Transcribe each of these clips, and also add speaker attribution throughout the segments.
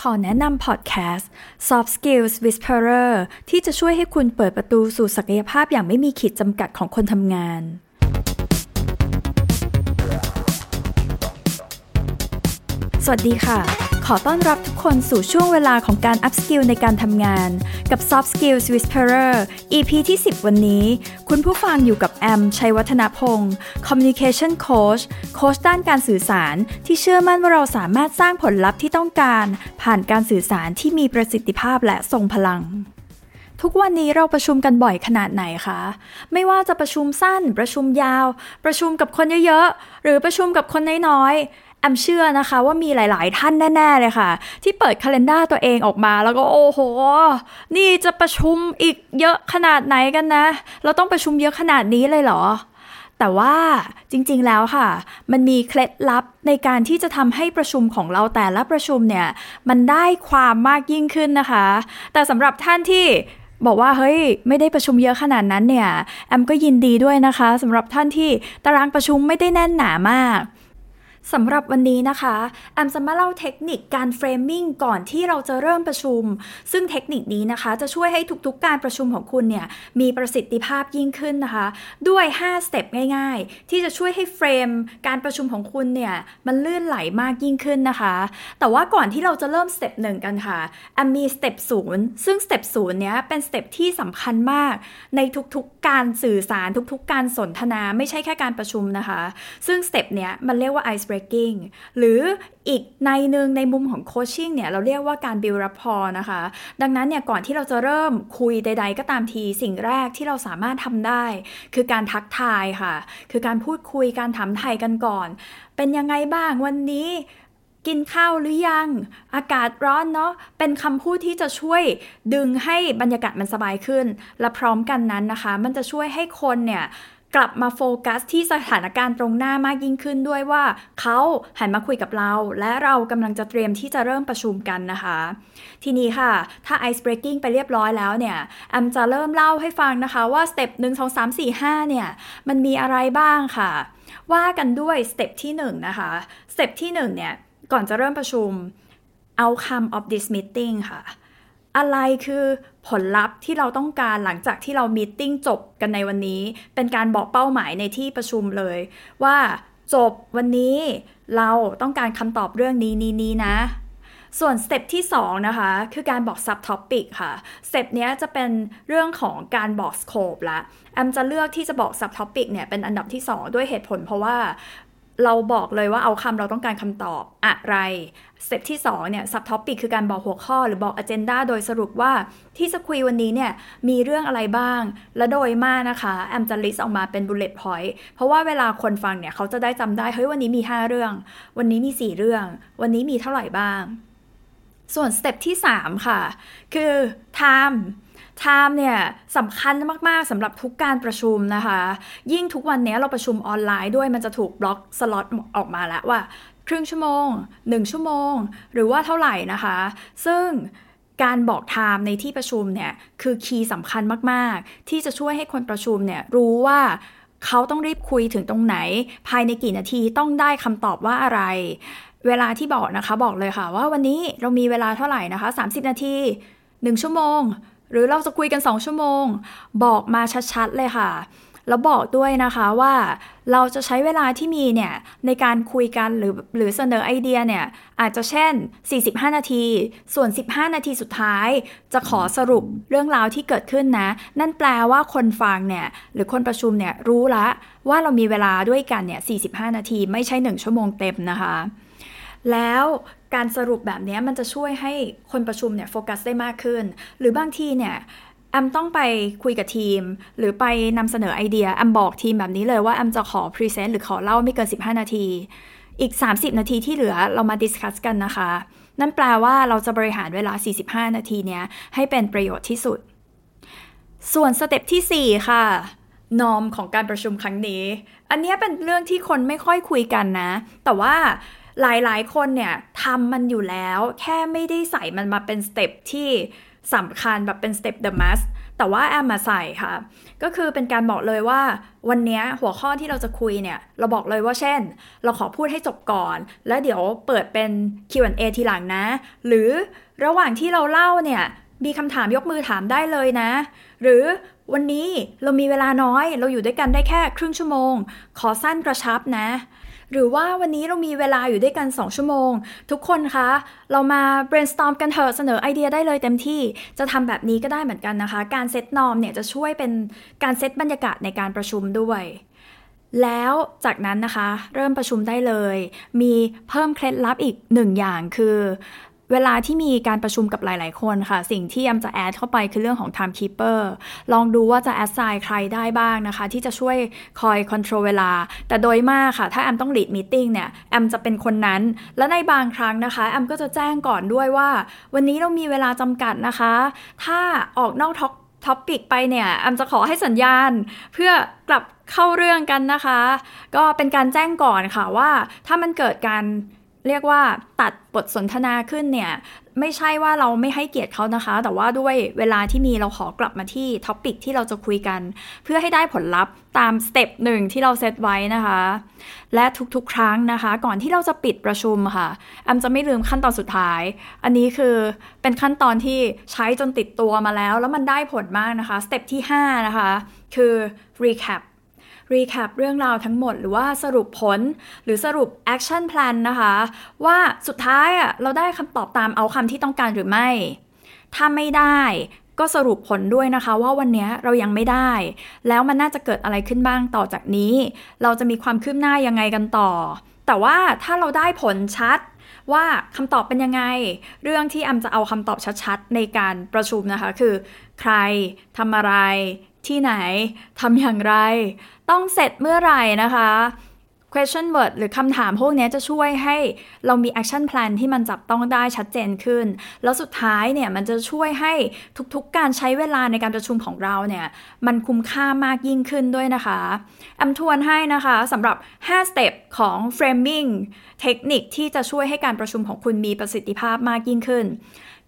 Speaker 1: ขอแนะนำพอดแคสต์ Soft Skills Whisperer ที่จะช่วยให้คุณเปิดประตูสู่ศักยภาพอย่างไม่มีขีดจำกัดของคนทำงาน สวัสดีค่ะ ขอต้อนรับทุกคนสู่ช่วงเวลาของการ up skill ในการทำงาน กับ Soft Skills Whisperer EP ที่ 10 วันนี้ คุณผู้ฟังอยู่กับแอม ชัยวัฒนพงศ์ Communication Coach โค้ชด้านการสื่อสารที่เชื่อมั่นว่าเราสามารถสร้างผลลัพธ์ที่ต้องการ ผ่านการสื่อสารที่มีประสิทธิภาพและทรงพลังทุกวันนี้เราประชุมกันบ่อยขนาดไหนคะ ไม่ว่าจะประชุมสั้น ประชุมยาว ประชุมกับคนเยอะๆ หรือประชุมกับคนน้อยๆ แอมเชื่อนะคะว่ามีหลาย ๆ ท่านแน่ ๆ เลยค่ะ ที่เปิดคาล endar ตัวเองออกมาแล้วก็โอ้โห นี่จะประชุมอีกเยอะขนาดไหนกันนะ เราต้องประชุมเยอะขนาดนี้เลยเหรอ แต่ว่าจริง ๆ แล้วค่ะ มันมีเคล็ดลับในการที่จะทำให้ประชุมของเราแต่ละประชุมเนี่ย มันได้ความมากยิ่งขึ้นนะคะ แต่สำหรับท่านที่บอกว่าเฮ้ยไม่ได้ประชุมเยอะขนาดนั้นเนี่ยแอมก็ยินดีด้วยนะคะสำหรับท่านที่ตารางประชุมไม่ได้แน่นหนามาก สำหรับวันนี้นะคะ แอมจะมาเล่าเทคนิคการเฟรมมิ่งก่อนที่เราจะเริ่มประชุม ซึ่งเทคนิคนี้นะคะจะช่วยให้ทุกๆการประชุมของคุณเนี่ยมีประสิทธิภาพยิ่งขึ้นนะคะ ด้วย 5 step ง่ายๆ ที่จะช่วยให้ frame การประชุมของคุณเนี่ยมันลื่นไหลมากยิ่งขึ้นนะคะ แต่ว่าก่อนที่เราจะเริ่ม step หนึ่งกันค่ะ แอมมี step ศูนย์ซึ่ง step ศูนย์เนี้ยเป็น step ที่สำคัญมาก ในทุกๆการสื่อสารทุกๆ การสนทนา ไม่ใช่แค่การประชุมนะคะ ซึ่ง step เนี้ยมันเรียกว่า ice breaking หรืออีกในหนึ่งในมุมของโคชชิ่งเนี่ยเราเรียกว่าการ build rapport นะคะ ดังนั้นเนี่ยก่อนที่เราจะเริ่มคุยใด ๆ ก็ตามทีสิ่งแรกที่เราสามารถทำได้ คือการทักทายค่ะ คือการพูดคุยการถามไทยกันก่อน เป็นยังไงบ้างวันนี้กินข้าวหรือยัง อากาศร้อนเนาะ เป็นคำพูดที่จะช่วยดึงให้บรรยากาศมันสบายขึ้น และพร้อมกันนั้นนะคะ มันจะช่วยให้คนเนี่ย กลับมาโฟกัสที่สถานการณ์ตรงหน้ามากยิ่งขึ้นด้วยว่าเขาหันมาคุยกับเรา และเรากำลังจะเตรียมที่จะเริ่มประชุมกันนะคะ ทีนี้ค่ะ ถ้า ice breaking ไปเรียบร้อยแล้วเนี่ยแอมจะเริ่มเล่าให้ฟังนะคะว่า step หนึ่งสองสามสี่ห้าเนี่ย มันมีอะไรบ้างค่ะ ว่ากันด้วยสเต็ปที่1นนะคะ step ที่1เนี่ย ก่อนจะเริ่มประชุม outcome of this meeting ค่ะ อะไรคือผลลัพธ์ที่เราต้องการหลังจากที่เรา meeting จบกันในวันนี้ เป็นการบอกเป้าหมายในที่ประชุมเลย ว่าจบวันนี้เราต้องการคำตอบเรื่องนี้นี้นี้นะ ส่วน step ที่ 2 นะคะ คือการบอก sub topic ค่ะ step นี้จะเป็นเรื่องของการบอก scope ละแอมจะเลือกที่จะบอก sub topic เนี่ยเป็นอันดับที่ 2 ด้วยเหตุผลเพราะว่า เราบอกเลยว่า outcome เราต้องการคำตอบอะไรstep ที่2เนี่ย sub topic คือการบอกหัวข้อหรือบอก agenda โดยสรุปว่าที่จะคุยวันนี้เนี่ยมีเรื่องอะไรบ้าง และโดยมากนะคะแอมจะ list ออกมาเป็น bullet point เพราะว่าเวลาคนฟังเนี่ยเขาจะได้จำได้ เฮ้ยวันนี้มี 5 เรื่อง วันนี้มี 4 เรื่อง วันนี้มีเท่าไหร่บ้าง ส่วน step ที่ 3 ค่ะ คือ time time เนี่ยสำคัญมากๆสำหรับทุกการประชุมนะคะ ยิ่งทุกวันนี้เราประชุมออนไลน์ด้วยมันจะถูก block slotออกมาแล้วว่า ครึ่งชั่วโมง 1 ชั่วโมง หรือว่าเท่าไหร่นะคะ ซึ่งการบอก time ในที่ประชุมเนี่ยคือ key สำคัญมากๆ ที่จะช่วยให้คนประชุมเนี่ยรู้ว่าเขาต้องรีบคุยถึงตรงไหน ภายในกี่นาทีต้องได้คำตอบว่าอะไร เวลาที่บอกนะคะบอกเลยค่ะว่าวันนี้เรามีเวลาเท่าไหร่นะคะ 30 นาที 1 ชั่วโมง หรือเราจะคุยกัน 2 ชั่วโมง บอกมาชัดๆเลยค่ะ แล้วบอกด้วยนะคะว่าเราจะใช้เวลาที่มีเนี่ยในการคุยกันหรือหรือเสนอไอเดียเนี่ยอาจจะเช่น 45 นาที ส่วน 15 นาทีสุดท้าย จะขอสรุปเรื่องราวที่เกิดขึ้นนะ นั่นแปลว่าคนฟังเนี่ยหรือคนประชุมเนี่ยรู้ละว่าเรามีเวลาด้วยกันเนี่ย45 นาทีไม่ใช่ 1 ชั่วโมงเต็มนะคะ แล้วการสรุปแบบนี้มันจะช่วยให้คนประชุมเนี่ยโฟกัสได้มากขึ้น หรือบางทีเนี่ยแอมต้องไปคุยกับทีม หรือไปนำเสนอไอเดียแอมบอกทีมแบบนี้เลยว่าแอมจะขอ present หรือขอเล่าไม่เกิน 15 นาที อีก 30 นาทีที่เหลือเรามา discuss กันนะคะ นั่นแปลว่าเราจะบริหารเวลา 45 นาทีเนี้ยให้เป็นประโยชน์ที่สุด ส่วน step ที่ 4 ค่ะ norm ของการประชุมครั้งนี้ อันนี้เป็นเรื่องที่คนไม่ค่อยคุยกันนะ แต่ว่า หลายๆ คนเนี่ยทำมันอยู่แล้ว แค่ไม่ได้ใส่มันมาเป็นสเต็ปที่สำคัญแบบเป็น step the must แต่ว่าแอมมาใส่ค่ะ ก็คือเป็นการบอกเลยว่าวันนี้หัวข้อที่เราจะคุยเนี่ย เราบอกเลยว่าเช่น เราขอพูดให้จบก่อน แล้วเดี๋ยวเปิดเป็น Q&A ทีหลังนะ หรือระหว่างที่เราเล่าเนี่ย มีคำถามยกมือถามได้เลยนะ หรือวันนี้เรามีเวลาน้อย เราอยู่ด้วยกันได้แค่ครึ่งชั่วโมง ขอสั้นกระชับนะ หรือว่าวันนี้เรามีเวลาอยู่ด้วยกัน 2 ชั่วโมง ทุกคนคะ เรามา brainstorm กันเถอะเสนอไอเดียได้เลยเต็มที่จะทำแบบนี้ก็ได้เหมือนกันนะคะ การเซตนอมเนี่ยจะช่วยเป็นการเซตบรรยากาศในการประชุมด้วย แล้วจากนั้นนะคะ เริ่มประชุมได้เลย มีเพิ่มเคล็ดลับอีกหนึ่งอย่างคือ เวลาที่มีการประชุมกับหลาย ๆ คนค่ะ สิ่งที่แอมจะแอดเข้าไปคือเรื่องของ timekeeper ลองดูว่าจะแอดไซน์ใครได้บ้างนะคะ ที่จะช่วยคอย control เวลา แต่โดยมากค่ะ ถ้าแอมต้อง lead meeting เนี่ย แอมจะเป็นคนนั้น และในบางครั้งนะคะ แอมก็จะแจ้งก่อนด้วยว่า วันนี้เรามีเวลาจำกัดนะคะ ถ้าออกนอก top topic ไปเนี่ย แอมจะขอให้สัญญาณ เพื่อกลับเข้าเรื่องกันนะคะ ก็เป็นการแจ้งก่อนค่ะว่า ถ้ามันเกิดการ เรียกว่าตัดบทสนทนาขึ้นเนี่ยไม่ใช่ว่าเราไม่ให้เกียรติเขานะคะ แต่ว่าด้วยเวลาที่มีเราขอกลับมาที่ topic ที่เราจะคุยกัน เพื่อให้ได้ผลลัพธ์ตาม step หนึ่งที่เราเซตไว้นะคะ และทุกๆ ครั้งนะคะ ก่อนที่เราจะปิดประชุมค่ะแอมจะไม่ลืมขั้นตอนสุดท้าย อันนี้คือเป็นขั้นตอนที่ใช้จนติดตัวมาแล้ว แล้วมันได้ผลมากนะคะ step ที่5นะคะคือ recap recap เรื่องราวทั้งหมดหรือว่าสรุปผล หรือสรุป action plan นะคะ ว่าสุดท้ายอะเราได้คำตอบตาม outcome ที่ต้องการหรือไม่ ถ้าไม่ได้ก็สรุปผลด้วยนะคะว่าวันนี้เรายังไม่ได้ แล้วมันน่าจะเกิดอะไรขึ้นบ้างต่อจากนี้ เราจะมีความคืบหน้ายังไงกันต่อ แต่ว่าถ้าเราได้ผลชัดว่าคำตอบเป็นยังไง เรื่องที่แอมจะเอาคำตอบชัดๆ ในการประชุมนะคะ คือ ใครทำอะไร ที่ไหนทำอย่างไร ต้องเสร็จเมื่อไหร่นะคะ question word หรือคำถามพวกนี้จะช่วยให้เรามี action plan ที่มันจับต้องได้ชัดเจนขึ้น แล้วสุดท้ายเนี่ยมันจะช่วยให้ทุกๆการใช้เวลาในการประชุมของเราเนี่ยมันคุ้มค่ามากยิ่งขึ้นด้วยนะคะอำทวนให้นะคะสำหรับ 5 step ของ framing เทคนิคที่จะช่วยให้การประชุมของคุณมีประสิทธิภาพมากยิ่งขึ้น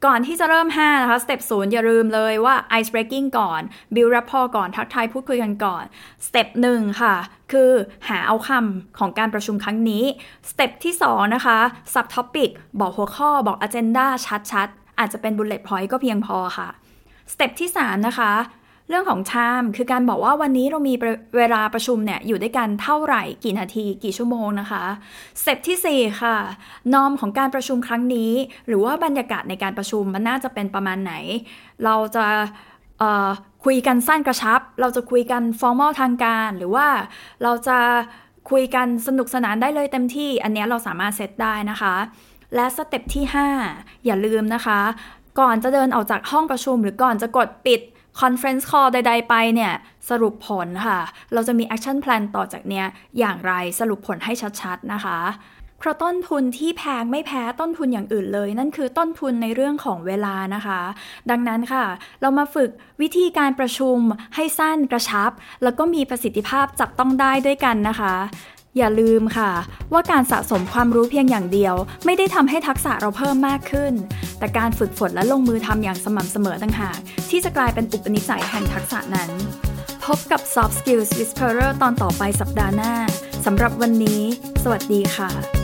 Speaker 1: ก่อนที่จะเริ่ม 5 นะคะสเต็ปศูนย์อย่าลืมเลยว่า ice breaking ก่อน build rapport ก่อนทักทายพูดคุยกันก่อน step หนึ่งค่ะ คือหา outcome ของการประชุมครั้งนี้ step ที่ 2 นะคะ sub topic บอกหัวข้อบอก agenda ชัดๆ อาจจะเป็น bullet point ก็เพียงพอค่ะ step ที่ 3 นะคะ เรื่องของ time คือการบอกว่าวันนี้เรามีเวลาประชุมเนี่ยอยู่ด้วยกันเท่าไหร่กี่นาทีกี่ชั่วโมงนะคะ step ที่ 4 ค่ะ norm ของการประชุมครั้งนี้ หรือว่าบรรยากาศในการประชุมมันน่าจะเป็นประมาณไหน เราจะคุยกันสั้นกระชับ เราจะคุยกัน formal ทางการ หรือว่าเราจะคุยกันสนุกสนานได้เลยเต็มที่ อันนี้เราสามารถเซตได้นะคะ และ step ที่ 5 อย่าลืมนะคะ ก่อนจะเดินออกจากห้องประชุม หรือก่อนจะกดปิด conference call ใด ๆ ไปเนี่ยสรุปผลค่ะ เราจะมี action plan ต่อจากเนี้ยอย่างไรสรุปผลให้ชัดๆนะคะเพราะต้นทุนที่แพงไม่แพ้ต้นทุนอย่างอื่นเลย นั่นคือต้นทุนในเรื่องของเวลานะคะ ดังนั้นค่ะ เรามาฝึกวิธีการประชุมให้สั้นกระชับ แล้วก็มีประสิทธิภาพจับต้องได้ด้วยกันนะคะ อย่าลืมค่ะ ว่าการสะสมความรู้เพียงอย่างเดียว ไม่ได้ทำให้ทักษะเราเพิ่มมากขึ้น แต่การฝึกฝนและลงมือทำอย่างสม่ำเสมอต่างหากที่จะกลายเป็นอุปนิสัยแห่งทักษะนั้น พบกับ Soft Skills Whisperer ตอนต่อไปสัปดาห์หน้าสำหรับวันนี้ สวัสดีค่ะ